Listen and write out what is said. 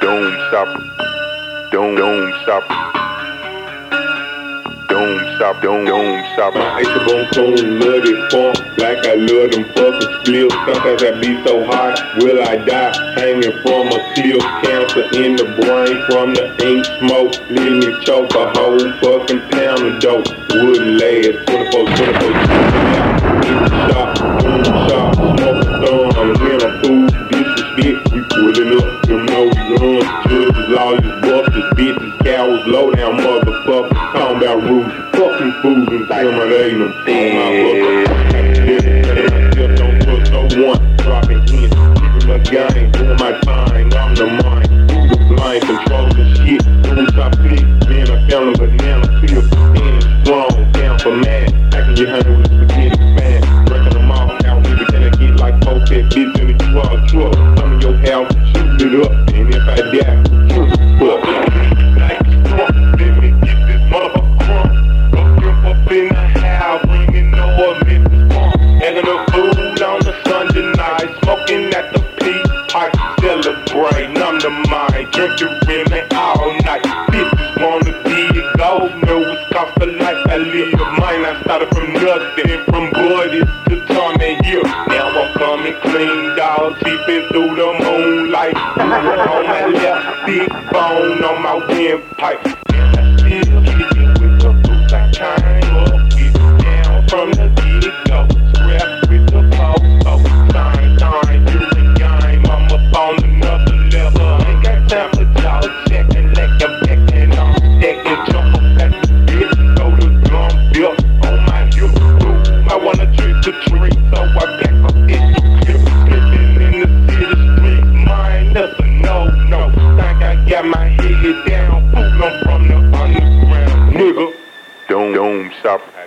Doom Shop. Dome Doom Shop. Doom Shop. Dome Doom Shop. My ice bone cone nutty funk like I love them fuckers still. Sometimes I be so hot, will I die? Hanging from a cliff, cancer in the brain from the ink smoke. Let me choke a whole fucking pound of dope. Wouldn't last 24, 24. 24. Busters, bitches, cowards, low down motherfuckers, talking about rules, fucking fools and intimidating them. Don't trust no one, dropping in, keeping my game, doing my time, I'm the mind, the blind, control the shit, who's I pick, man, I found a banana peel, standing strong, down for mad, how can you handle this spaghetti man, breaking them all out, nigga, can I get like four pet bitch in the U-Haul truck, come in your house, shoot it up, and if I die, mind, drinking women all night, bitches wanna be a gold, know it's cost for life, I live mine, I started from nothing, from buddies to Tommy Hill, now I'm coming clean, dog, peeping through the moonlight, on my left, big bone on my windpipe, down, boom,